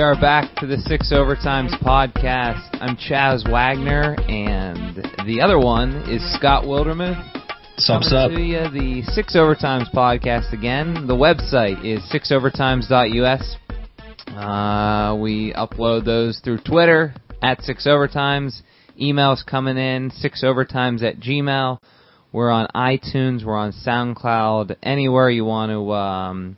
We are back to the Six Overtimes podcast. I'm Chas Wagner, and the other one is Scott Wildermuth. Subs Coming up. to you, the Six Overtimes podcast again. The website is sixovertimes.us. Uh, we upload those through Twitter at Six Overtimes. Emails coming in sixovertimes at Gmail. We're on iTunes. We're on SoundCloud. Anywhere you want to um,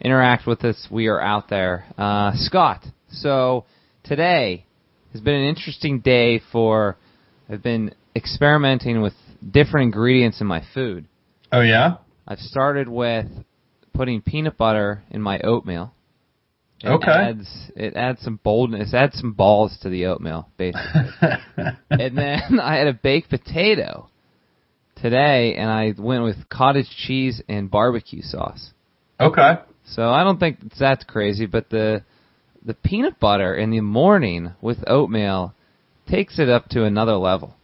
interact with us, we are out there. Uh, Scott, so today has been an interesting day for. I've been experimenting with different ingredients in my food. Oh yeah. I've started with putting peanut butter in my oatmeal. It Okay. Adds, it adds some boldness. Adds some balls to the oatmeal, basically. and then I had a baked potato today, and I went with cottage cheese and barbecue sauce. okay. So I don't think it's that crazy, but the the peanut butter in the morning with oatmeal takes it up to another level.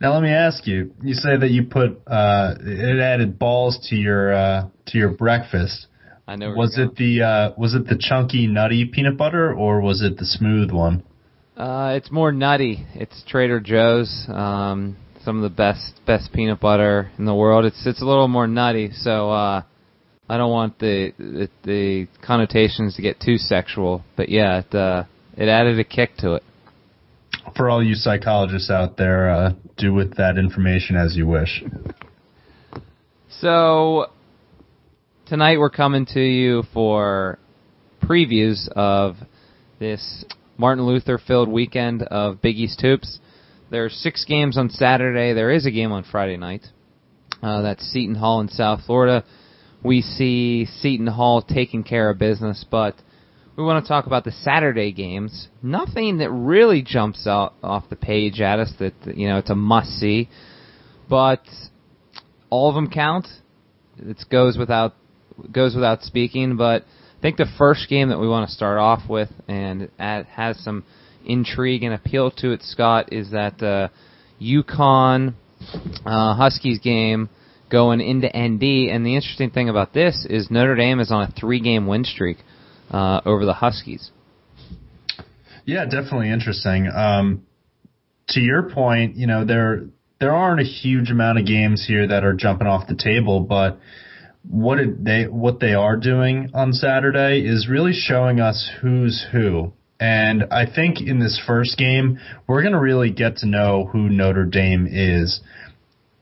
Now let me ask you. You say that you put uh, it added balls to your uh, to your breakfast. I know. Was it the uh, was it the chunky nutty peanut butter or was it the smooth one? Uh, it's more nutty. It's Trader Joe's. Um, some of the best best peanut butter in the world. It's it's a little more nutty, so uh, I don't want the, the the connotations to get too sexual. But yeah, it uh, it added a kick to it. For all you psychologists out there, uh, do with that information as you wish. So tonight we're coming to you for previews of this Martin Luther filled weekend of Big East hoops. There are six games on Saturday. There is a game on Friday night. Uh, that's Seton Hall in South Florida. We see Seton Hall taking care of business, but we want to talk about the Saturday games. Nothing that really jumps out off the page at us that you know it's a must see, but all of them count. It goes without goes without speaking, but I think the first game that we want to start off with and has some intrigue and appeal to it, Scott, is that uh, UConn uh, Huskies game going into ND. And the interesting thing about this is Notre Dame is on a three-game win streak uh, over the Huskies. Yeah, definitely interesting. Um, to your point, you know there there aren't a huge amount of games here that are jumping off the table, but what they what they are doing on Saturday is really showing us who's who. And I think in this first game, we're going to really get to know who Notre Dame is.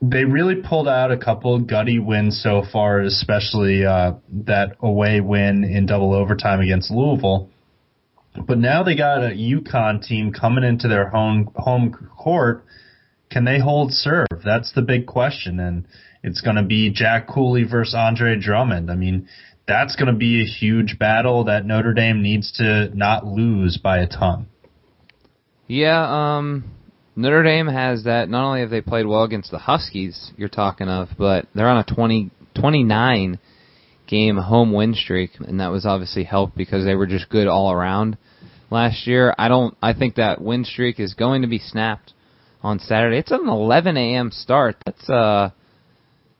They really pulled out a couple gutty wins so far, especially uh, that away win in double overtime against Louisville. But now they got a UConn team coming into their home home court. Can they hold serve? That's the big question, and it's going to be Jack Cooley versus Andre Drummond. I mean, that's going to be a huge battle that Notre Dame needs to not lose by a ton. Yeah, um, Notre Dame has that. Not only have they played well against the Huskies, you're talking of, but they're on a 20, 29 game home win streak, and that was obviously helped because they were just good all around last year. I don't. I think that win streak is going to be snapped on Saturday. It's an 11 a.m. start. That's uh,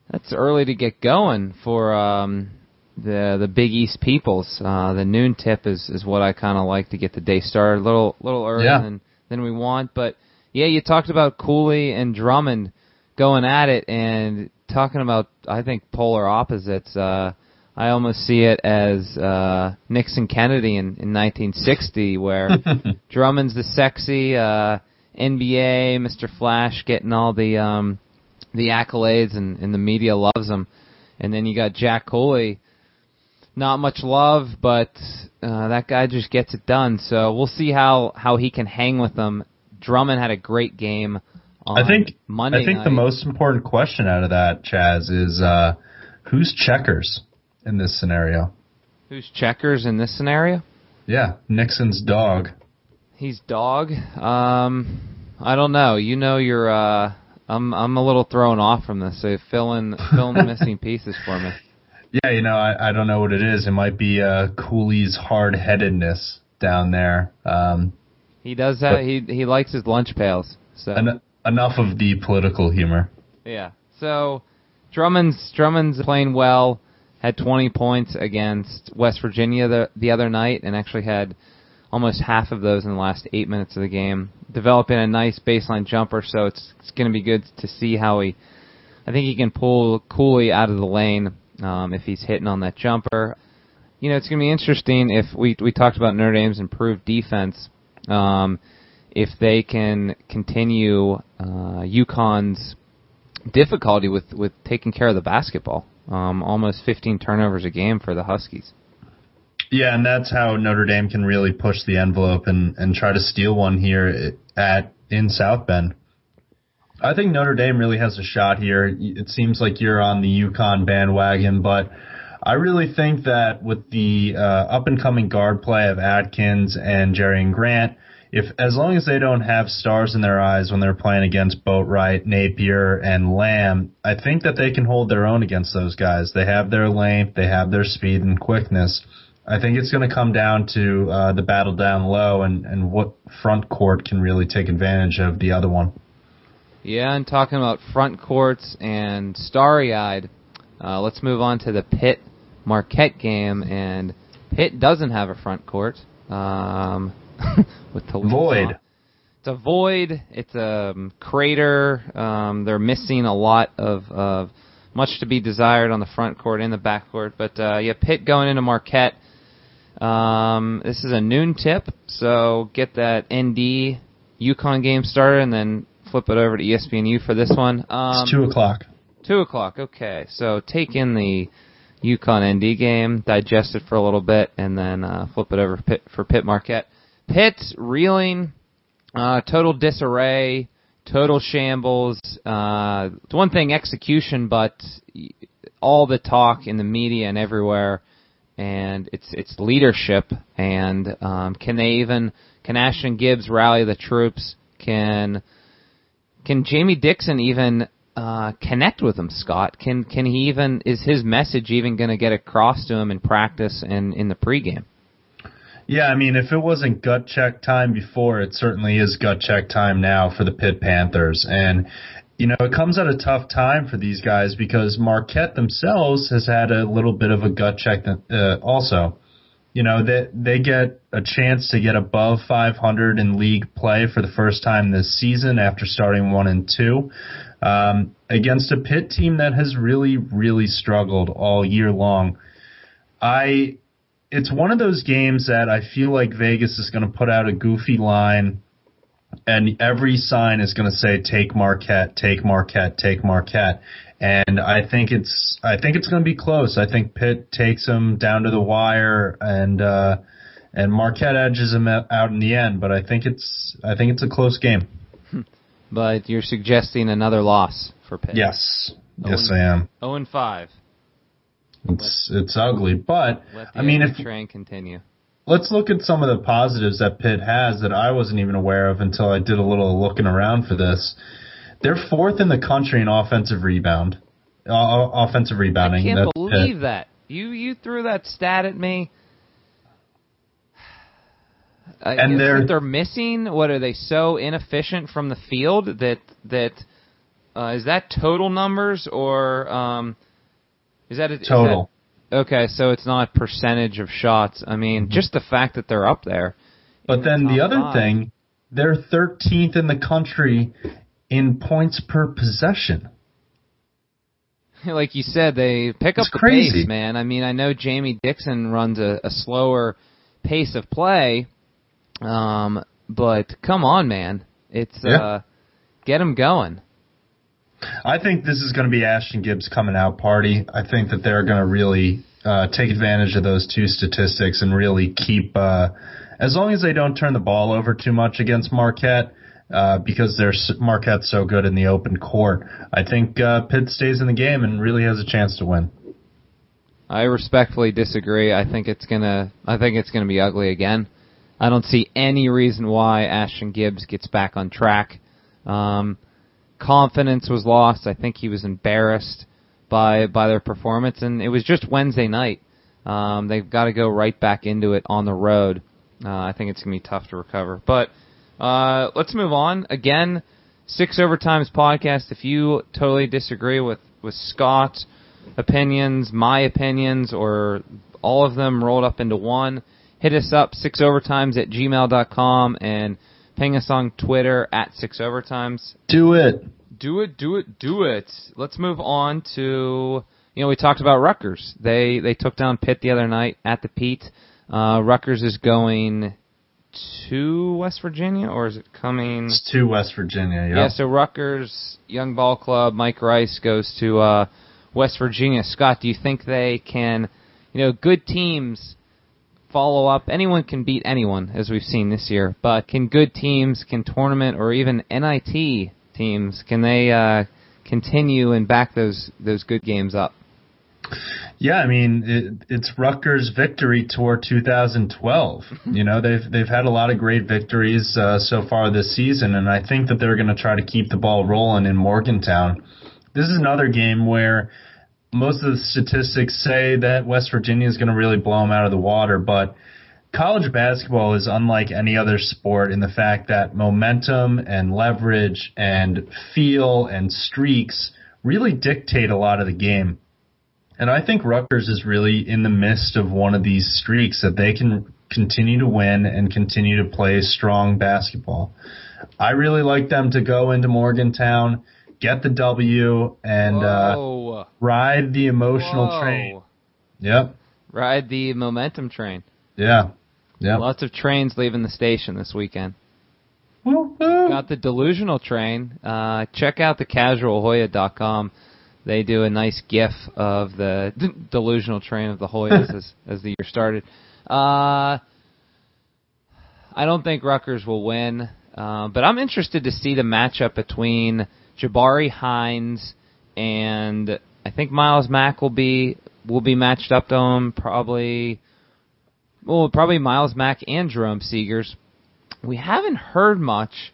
that's early to get going for um, the the Big East peoples. Uh, the noon tip is is what I kind of like to get the day started a little little earlier Yeah. than than we want. But yeah, you talked about Cooley and Drummond going at it, and talking about I think polar opposites. Uh, I almost see it as uh, Nixon Kennedy in, in 1960, where Drummond's the sexy uh, NBA Mr. Flash, getting all the um, the accolades, and, and the media loves him. And then you got Jack Cooley, not much love, but uh, that guy just gets it done. So we'll see how how he can hang with them. Drummond had a great game. On I think Monday I think night. the most important question out of that, Chas, is uh, who's checkers in this scenario? who's checkers in this scenario. Yeah, Nixon's dog. He's dog. Um, I don't know. You know, you're. Uh, I'm. I'm a little thrown off from this. So fill in fill in the missing pieces for me. Yeah, you know, I, I don't know what it is. It might be uh, Cooley's hard headedness down there. Um, He does that. He he likes his lunch pails. So en- enough of the political humor. yeah. So Drummond's Drummond's playing well. Had 20 points against West Virginia the the other night, and actually had almost half of those in the last eight minutes of the game, developing a nice baseline jumper. So it's it's going to be good to see how he. I think he can pull Cooley out of the lane um, if he's hitting on that jumper. You know, it's going to be interesting if we we talked about Notre Dame's improved defense. Um, if they can continue uh, UConn's difficulty with with taking care of the basketball. Um, almost 15 turnovers a game for the Huskies. Yeah, and that's how Notre Dame can really push the envelope and, and try to steal one here at in South Bend. I think Notre Dame really has a shot here. It seems like you're on the UConn bandwagon, but I really think that with the uh, up and coming guard play of Atkins and Jerian Grant, if as long as they don't have stars in their eyes when they're playing against Boatright, Napier, and Lamb, I think that they can hold their own against those guys. They have their length, they have their speed and quickness. I think it's going to come down to uh, the battle down low and, and what front court can really take advantage of the other one. Yeah, and talking about front courts and starry eyed, uh, let's move on to the Pitt Marquette game. And Pitt doesn't have a front court. Um, with the void. It's a void. It's a um, crater. Um, they're missing a lot of, of much to be desired on the front court and the back court. But uh, yeah, Pitt going into Marquette. Um, this is a noon tip, so get that ND UConn game started, and then flip it over to ESPNU for this one. Um, it's two o'clock. Two o'clock. Okay, so take in the UConn ND game, digest it for a little bit, and then uh, flip it over Pitt, for Pitt Marquette. Pitt's reeling, uh, total disarray, total shambles. Uh, it's one thing execution, but all the talk in the media and everywhere, and it's it's leadership. And um, can they even can Ashton Gibbs rally the troops? Can can Jamie Dixon even uh, connect with him, Scott? Can can he even is his message even going to get across to him in practice and in the pregame? Yeah, I mean, if it wasn't gut check time before, it certainly is gut check time now for the Pitt Panthers. And, you know, it comes at a tough time for these guys because Marquette themselves has had a little bit of a gut check uh, also. You know, they, they get a chance to get above 500 in league play for the first time this season after starting 1 and 2. Um, against a Pitt team that has really, really struggled all year long. I it's one of those games that I feel like Vegas is going to put out a goofy line, and every sign is going to say "Take Marquette, take Marquette, take Marquette." And I think it's I think it's going to be close. I think Pitt takes them down to the wire, and uh, and Marquette edges them out in the end. But I think it's I think it's a close game. But you're suggesting another loss for Pitt. Yes, yes, I am. Zero oh and five. It's it's ugly, but I mean, if train continue. Let's look at some of the positives that Pitt has that I wasn't even aware of until I did a little looking around for this. They're fourth in the country in offensive rebound, uh, offensive rebounding. I can't believe Pitt. that you you threw that stat at me. And they're they're missing. What are they so inefficient from the field that that uh, is that total numbers or um, is that a, total? That, okay, so it's not percentage of shots. I mean, mm-hmm. just the fact that they're up there. But then the other thing, they're 13th in the country in points per possession. Like you said, they pick it's up the crazy. pace, man. I mean, I know Jamie Dixon runs a, a slower pace of play, um, but come on, man, it's yeah. uh, get them going. I think this is going to be Ashton Gibbs coming out party. I think that they're going to really uh, take advantage of those two statistics and really keep, uh, as long as they don't turn the ball over too much against Marquette, uh, because they're Marquette's so good in the open court. I think uh, Pitt stays in the game and really has a chance to win. I respectfully disagree. I think it's gonna. I think it's gonna be ugly again. I don't see any reason why Ashton Gibbs gets back on track. Um, confidence was lost. I think he was embarrassed by by their performance, and it was just Wednesday night. Um, they've got to go right back into it on the road. Uh, I think it's gonna be tough to recover. But uh, let's move on. Again, six overtimes podcast. If you totally disagree with with Scott's opinions, my opinions, or all of them rolled up into one, hit us up six overtimes at gmail.com and ping us on Twitter at six overtimes. Do it. Do it, do it, do it. Let's move on to you know we talked about Rutgers. They they took down Pitt the other night at the Pete. Uh, Rutgers is going to West Virginia, or is it coming? It's to West Virginia. Yep. Yeah. So Rutgers young ball club. Mike Rice goes to uh, West Virginia. Scott, do you think they can? You know, good teams follow up. Anyone can beat anyone, as we've seen this year. But can good teams, can tournament or even NIT teams, can they uh, continue and back those those good games up? Yeah, I mean it, it's Rutgers' victory tour 2012. you know they've they've had a lot of great victories uh, so far this season, and I think that they're going to try to keep the ball rolling in Morgantown. This is another game where most of the statistics say that West Virginia is going to really blow them out of the water, but college basketball is unlike any other sport in the fact that momentum and leverage and feel and streaks really dictate a lot of the game. And I think Rutgers is really in the midst of one of these streaks that they can continue to win and continue to play strong basketball. I really like them to go into Morgantown, get the W, and uh, ride the emotional Whoa. train. Yep. Ride the momentum train. Yeah. Yeah. Lots of trains leaving the station this weekend. Woo-hoo. Got the delusional train. Uh, check out the casualhoya.com. They do a nice GIF of the d- delusional train of the Hoyas as, as the year started. Uh, I don't think Rutgers will win, uh, but I'm interested to see the matchup between Jabarie Hinds and I think Myles Mack will be will be matched up to him probably. Well, probably Myles Mack and Jerome Seagears. We haven't heard much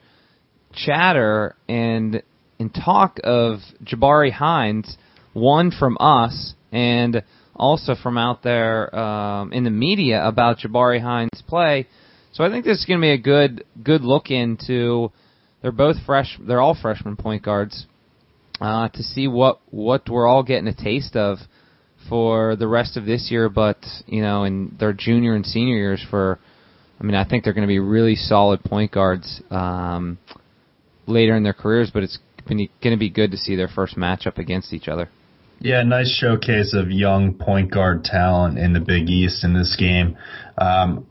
chatter and and talk of Jabarie Hinds, one from us and also from out there um, in the media about Jabarie Hinds' play. So I think this is going to be a good good look into. They're both fresh. They're all freshman point guards. Uh, to see what what we're all getting a taste of for the rest of this year, but you know, in their junior and senior years for. I mean, I think they're going to be really solid point guards um, later in their careers, but it's going to be good to see their first matchup against each other. Yeah, nice showcase of young point guard talent in the Big East in this game. Um,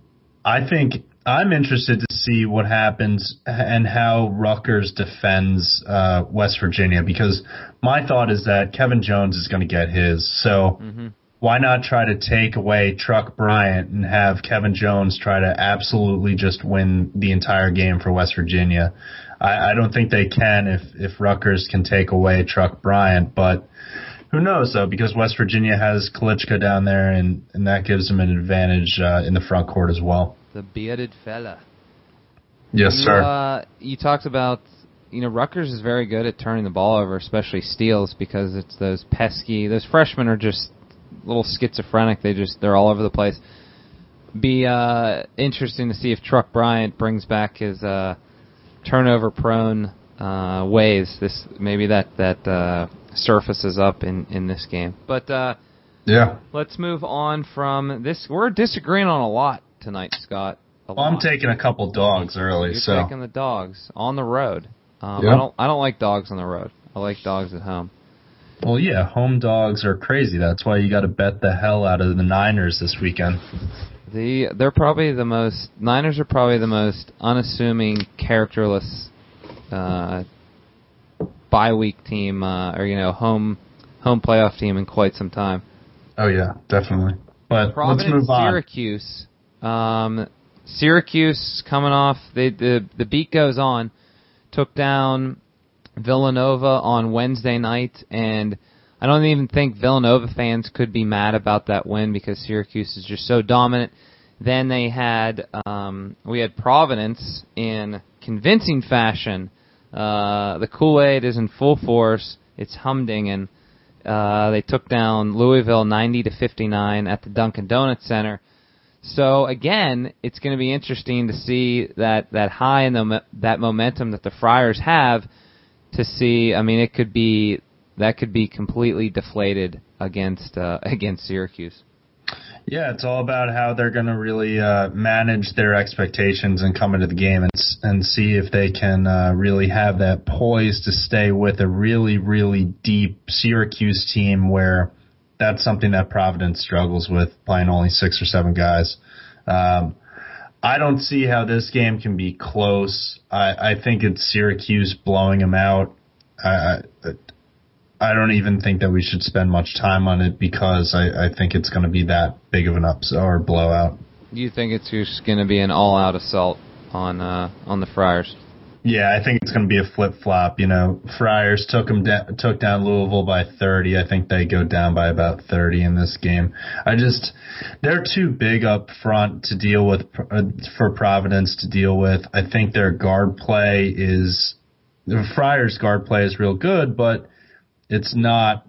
I think I'm interested to see what happens and how Rutgers defends uh, West Virginia because my thought is that Kevin Jones is going to get his. So Mm-hmm. why not try to take away Truck Bryant and have Kevin Jones try to absolutely just win the entire game for West Virginia? I, I don't think they can if if Rutgers can take away Truck Bryant, but who knows though? Because West Virginia has Kilicli down there, and and that gives them an advantage uh, in the front court as well. The bearded fella. Yes, You, sir. uh, you talked about, you know, Rutgers is very good at turning the ball over, especially steals, because it's those pesky. Those freshmen are just a little schizophrenic. They just they're all over the place. Be uh, interesting to see if Truck Bryant brings back his uh, turnover-prone uh, ways. This maybe that that uh, surfaces up in in this game. But uh, yeah. let's move on from this. We're disagreeing on a lot tonight, Scott. Well, I'm taking a couple dogs early, You're so taking the dogs on the road. Um, Yeah. I don't. I don't like dogs on the road. I like dogs at home. well, yeah, home dogs are crazy. That's why you got to bet the hell out of the Niners this weekend. The they're probably the most Niners are probably the most unassuming, characterless uh, bye week team uh, or you know home home playoff team in quite some time. Oh yeah, definitely. But Providence, let's move on. Syracuse. Um, Syracuse coming off they, the the beat goes on. Took down Villanova on Wednesday night, and I don't even think Villanova fans could be mad about that win because Syracuse is just so dominant. Then they had um, we had Providence in convincing fashion. Uh, the Kool Aid is in full force. It's humdinging. Uh, they took down Louisville 90 to 59 at the Dunkin' Donuts Center. So again, it's going to be interesting to see that that high and the, that momentum that the Friars have. To see, I mean, it could be that could be completely deflated against uh, against Syracuse. Yeah, it's all about how they're going to really uh, manage their expectations and come into the game and and see if they can uh, really have that poise to stay with a really really deep Syracuse team where that's something that Providence struggles with playing only six or seven guys. Um, I don't see how this game can be close. I, I think it's Syracuse blowing them out. I, I, I don't even think that we should spend much time on it because I, I think it's going to be that big of an upset or blowout. You think it's just going to be an all-out assault on uh, on the Friars? Yeah, I think it's going to be a flip flop. You know, Friars took them da- took down Louisville by 30. I think they go down by about 30 in this game. I just they're too big up front to deal with uh, for Providence to deal with. I think their guard play is the Friars guard play is real good, but it's not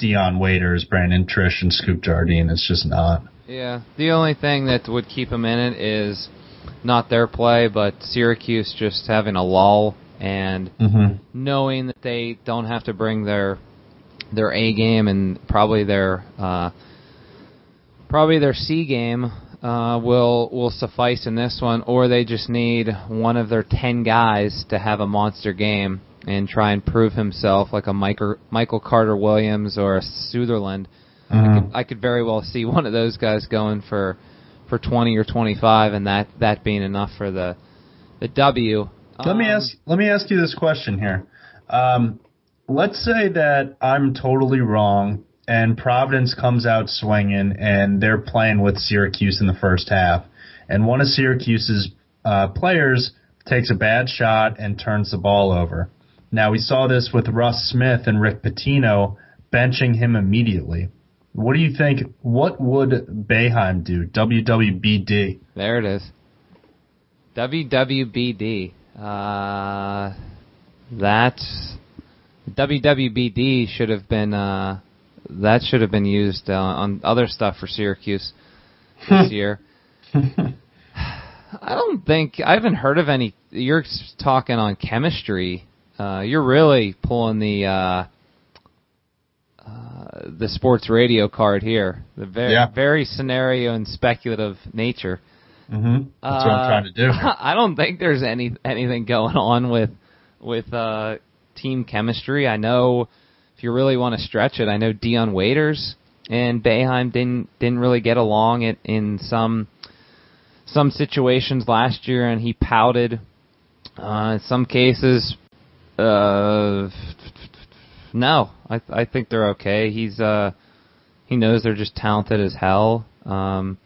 Dion Waiters, Brandon Triche, and Scoop Jardine. It's just not. Yeah, the only thing that would keep them in it is not their play, but Syracuse just having a lull and mm-hmm. knowing that they don't have to bring their their A game and probably their uh, probably their C game uh, will will suffice in this one, or they just need one of their ten guys to have a monster game and try and prove himself like a Michael, Michael Carter Williams or a Southerland. Mm-hmm. I, could, I could very well see one of those guys going for for 20 or 25, and that that being enough for the the W. Let um, me ask let me ask you this question here. Um, let's say that I'm totally wrong, and Providence comes out swinging, and they're playing with Syracuse in the first half, and one of Syracuse's uh, players takes a bad shot and turns the ball over. Now we saw this with Russ Smith and Rick Pitino benching him immediately. What do you think? What would Boeheim do? WWBD. There it is. WWBD. Uh, that WWBD should have been uh, that should have been used uh, on other stuff for Syracuse this year. I don't think I haven't heard of any. You're talking on chemistry uh, you're really pulling the uh, the sports radio card here. The very yeah. very scenario and speculative nature. Mm-hmm. That's what I'm trying to do. Uh, I don't think there's any anything going on with with uh, team chemistry. I know if you really want to stretch it, I know Dion Waiters and Boeheim didn't didn't really get along it in some some situations last year, and he pouted. Uh, in some cases, uh, no, I I think they're okay. He's uh he knows they're just talented as hell. Um,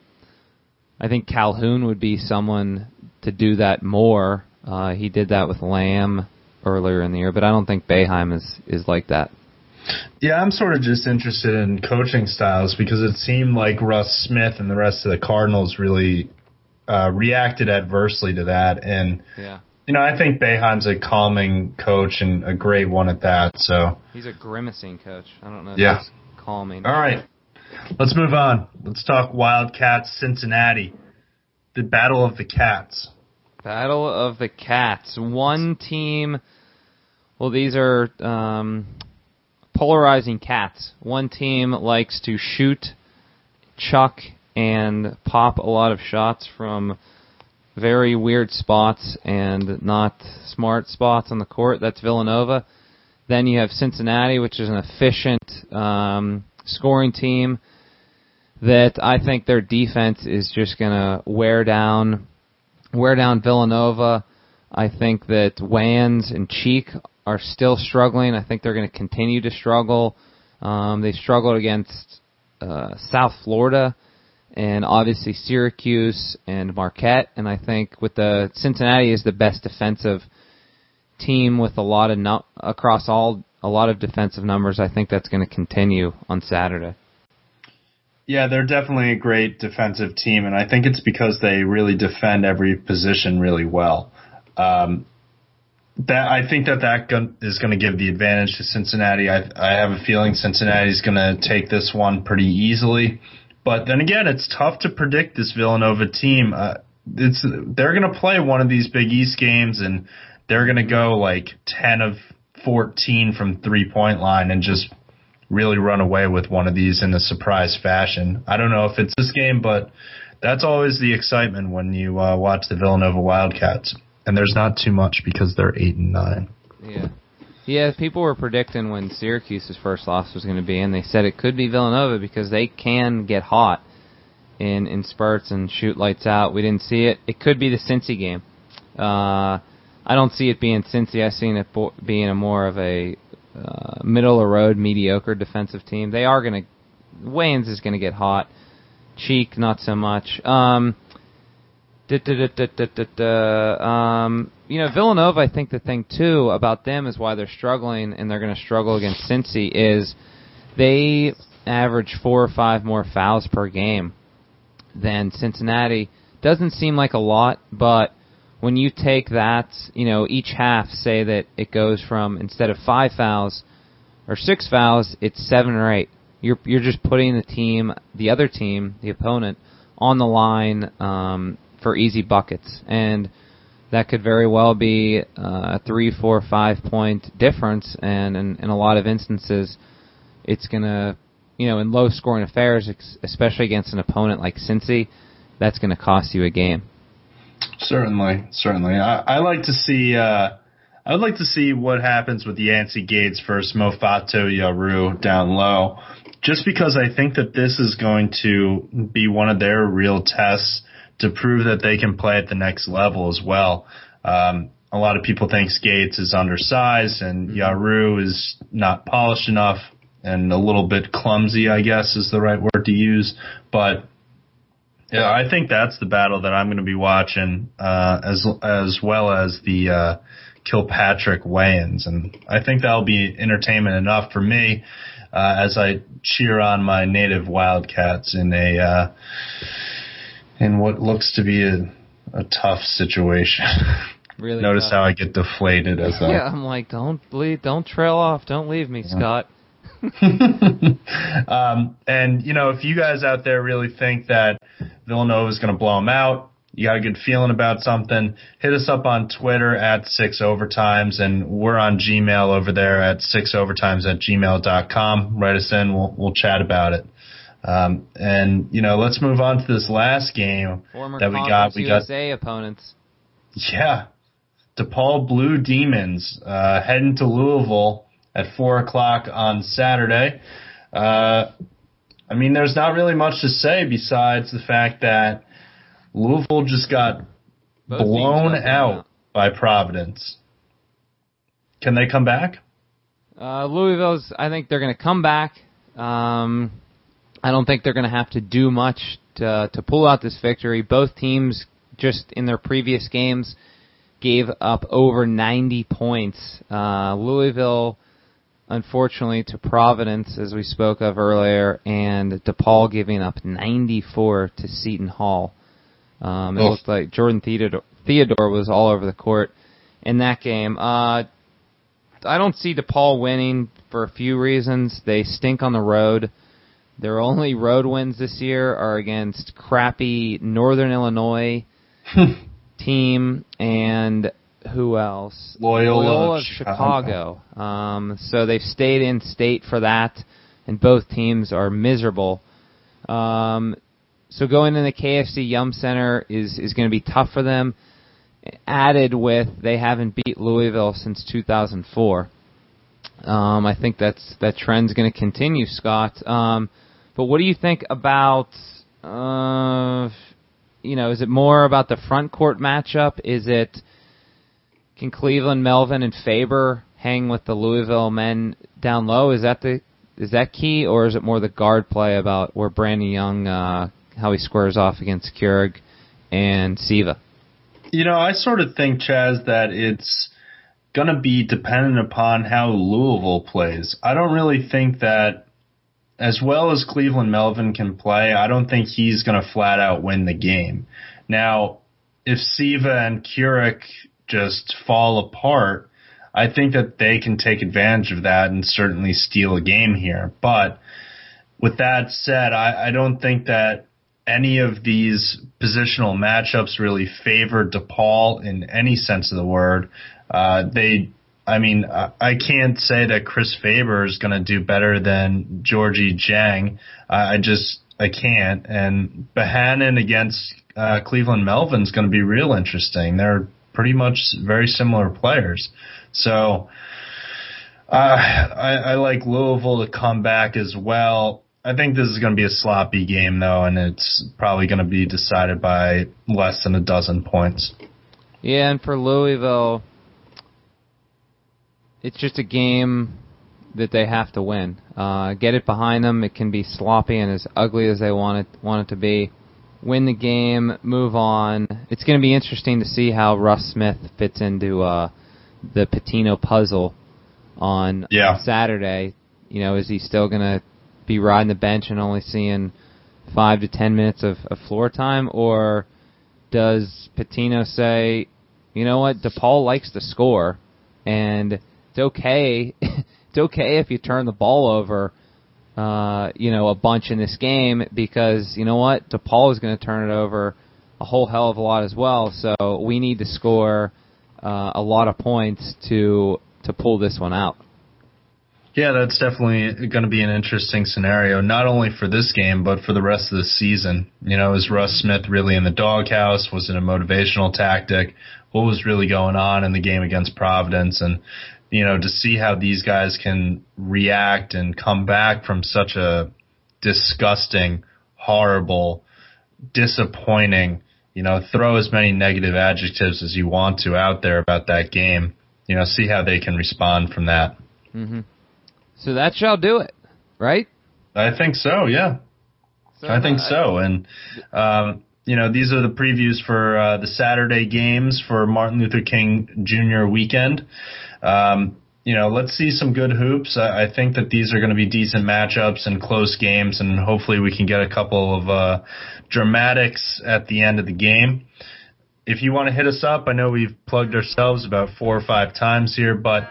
I think Calhoun would be someone to do that more. Uh, he did that with Lamb earlier in the year, but I don't think Boeheim is is like that. Yeah, I'm sort of just interested in coaching styles because it seemed like Russ Smith and the rest of the Cardinals really uh, reacted adversely to that, and yeah. You know, I think Boeheim's a calming coach and a great one at that. So he's a grimacing coach. I don't know. yeah. calming. All right, let's move on. Let's talk Wildcats, Cincinnati, the Battle of the Cats. Battle of the Cats. One team. Well, these are um, polarizing cats. One team likes to shoot, chuck, and pop a lot of shots from very weird spots and not smart spots on the court. That's Villanova. Then you have Cincinnati, which is an efficient um, scoring team that I think their defense is just going to wear down wear down Villanova. I think that Wayns and Cheek are still struggling. I think they're going to continue to struggle. Um, they struggled against uh, South Florida and obviously Syracuse and Marquette. And I think with the Cincinnati is the best defensive team with a lot of no, across all a lot of defensive numbers. I think that's going to continue on Saturday. Yeah, they're definitely a great defensive team, and I think it's because they really defend every position really well. Um, that I think that that is going to give the advantage to Cincinnati. I, I have a feeling Cincinnati is going to take this one pretty easily. But then again, it's tough to predict this Villanova team. Uh, it's they're going to play one of these Big East games, and they're going to go like ten of fourteen from three point line and just really run away with one of these in a surprise fashion. I don't know if it's this game, but that's always the excitement when you uh, watch the Villanova Wildcats. And there's not too much because they're eight and nine. Yeah. Yeah, people were predicting when Syracuse's first loss was going to be, and they said it could be Villanova because they can get hot in in spurts and shoot lights out. We didn't see it. It could be the Cincy game. Uh, I don't see it being Cincy. I've seen it bo- being a more of a uh, middle of the road, mediocre defensive team. They are going to. Wayns is going to get hot. Cheek, not so much. Um, um, you know, Villanova. I think the thing too about them is why they're struggling, and they're going to struggle against Cincy. Is they average four or five more fouls per game than Cincinnati. Doesn't seem like a lot, but when you take that, you know, each half say that it goes from instead of five fouls or six fouls, it's seven or eight. You're you're just putting the team, the other team, the opponent, on the line um, for easy buckets, and that could very well be uh, a three, four, five point difference. And in, in a lot of instances, it's gonna, you know, in low scoring affairs, especially against an opponent like Cincy, that's going to cost you a game. Certainly, certainly. I, I like to see. Uh, I would like to see what happens with Yancey Gates versus Mouphtaou Yarou down low, just because I think that this is going to be one of their real tests to prove that they can play at the next level as well. Um, a lot of people think Gates is undersized and mm-hmm. Yarou is not polished enough and a little bit clumsy, I guess is the right word to use. But yeah, I think that's the battle that I'm going to be watching, uh, as as well as the uh, Kilpatrick Wayns, and I think that'll be entertainment enough for me uh, as I cheer on my native Wildcats in a uh, in what looks to be a, a tough situation. Really Notice tough. how I get deflated as I yeah. I'm like, don't bleed, don't trail off, don't leave me, yeah. Scott. um, and you know, if you guys out there really think that Villanova is going to blow them out, you got a good feeling about something, hit us up on Twitter at six overtimes, and we're on Gmail over there at six overtimes at gmail.com. Write us in, we'll we'll chat about it. Um, and you know, let's move on to this last game Former that we got. We got USA got opponents. Yeah, DePaul Blue Demons uh, heading to Louisville at four o'clock on Saturday. Uh, I mean, there's not really much to say besides the fact that Louisville just got Both blown out, out by Providence. Can they come back? Uh, Louisville's. I think they're going to come back. Um, I don't think they're going to have to do much to to pull out this victory. Both teams just in their previous games gave up over 90 points. Uh, Louisville unfortunately, to Providence, as we spoke of earlier, and DePaul giving up 94 to Seton Hall. Um, it oh. looked like Jordan Theodore, Theodore was all over the court in that game. Uh, I don't see DePaul winning for a few reasons. They stink on the road. Their only road wins this year are against crappy Northern Illinois team and who else? Loyola, Loyola Chicago. Chicago. Um, so they've stayed in state for that, and both teams are miserable. Um, so going in the KFC Yum Center is is going to be tough for them. Added with they haven't beat Louisville since 2004. Um, I think that's that trend's going to continue, Scott. Um, but what do you think about? Uh, you know, is it more about the front court matchup? Is it can Cleveland, Melvin, and Faber hang with the Louisville men down low? Is that the is that key, or is it more the guard play about where Brandon Young uh, how he squares off against Kuric and Siva? You know, I sort of think Chas that it's going to be dependent upon how Louisville plays. I don't really think that as well as Cleveland Melvin can play, I don't think he's going to flat out win the game. Now, if Siva and Kuric just fall apart, I think that they can take advantage of that and certainly steal a game here. But with that said, I, I don't think that any of these positional matchups really favor DePaul in any sense of the word. Uh, they I mean, I, can't say that Krys Faber is going to do better than Gorgui Dieng. I, just I can't. And Behanan against uh, Cleveland Melvin is going to be real interesting. They're pretty much very similar players. So uh, I, I like Louisville to come back as well. I think this is going to be a sloppy game though, and it's probably going to be decided by less than a dozen points. Yeah, and for Louisville, it's just a game that they have to win. Uh, get it behind them. It can be sloppy and as ugly as they want it want it to be. Win the game, move on. It's going to be interesting to see how Russ Smith fits into uh, the Pitino puzzle on yeah. Saturday. You know, is he still going to be riding the bench and only seeing five to ten minutes of, of floor time, or does Pitino say, you know what, DePaul likes to score, and it's okay it's okay if you turn the ball over, uh, you know, a bunch in this game because you know what, DePaul is going to turn it over a whole hell of a lot as well. So we need to score uh, a lot of points to to pull this one out. Yeah, that's definitely going to be an interesting scenario, not only for this game, but for the rest of the season. You know, is Russ Smith really in the doghouse? Was it a motivational tactic? What was really going on in the game against Providence? And you know, to see how these guys can react and come back from such a disgusting, horrible, disappointing, you know, throw as many negative adjectives as you want to out there about that game. You know, see how they can respond from that. Mm-hmm. So that shall do it, right? I think so. Yeah, so, I think uh, so. And um, you know, these are the previews for uh, the Saturday games for Martin Luther King Jr. weekend. Um, you know, let's see some good hoops. I, I think that these are going to be decent matchups and close games, and hopefully we can get a couple of uh, dramatics at the end of the game. If you want to hit us up, I know we've plugged ourselves about four or five times here, but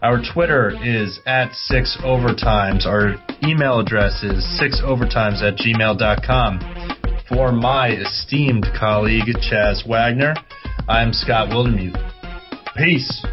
our Twitter is at six overtimes. Our email address is six overtimes at gmail.com. For my esteemed colleague, Chas Wagner, I'm Scott Wildermuth. Peace.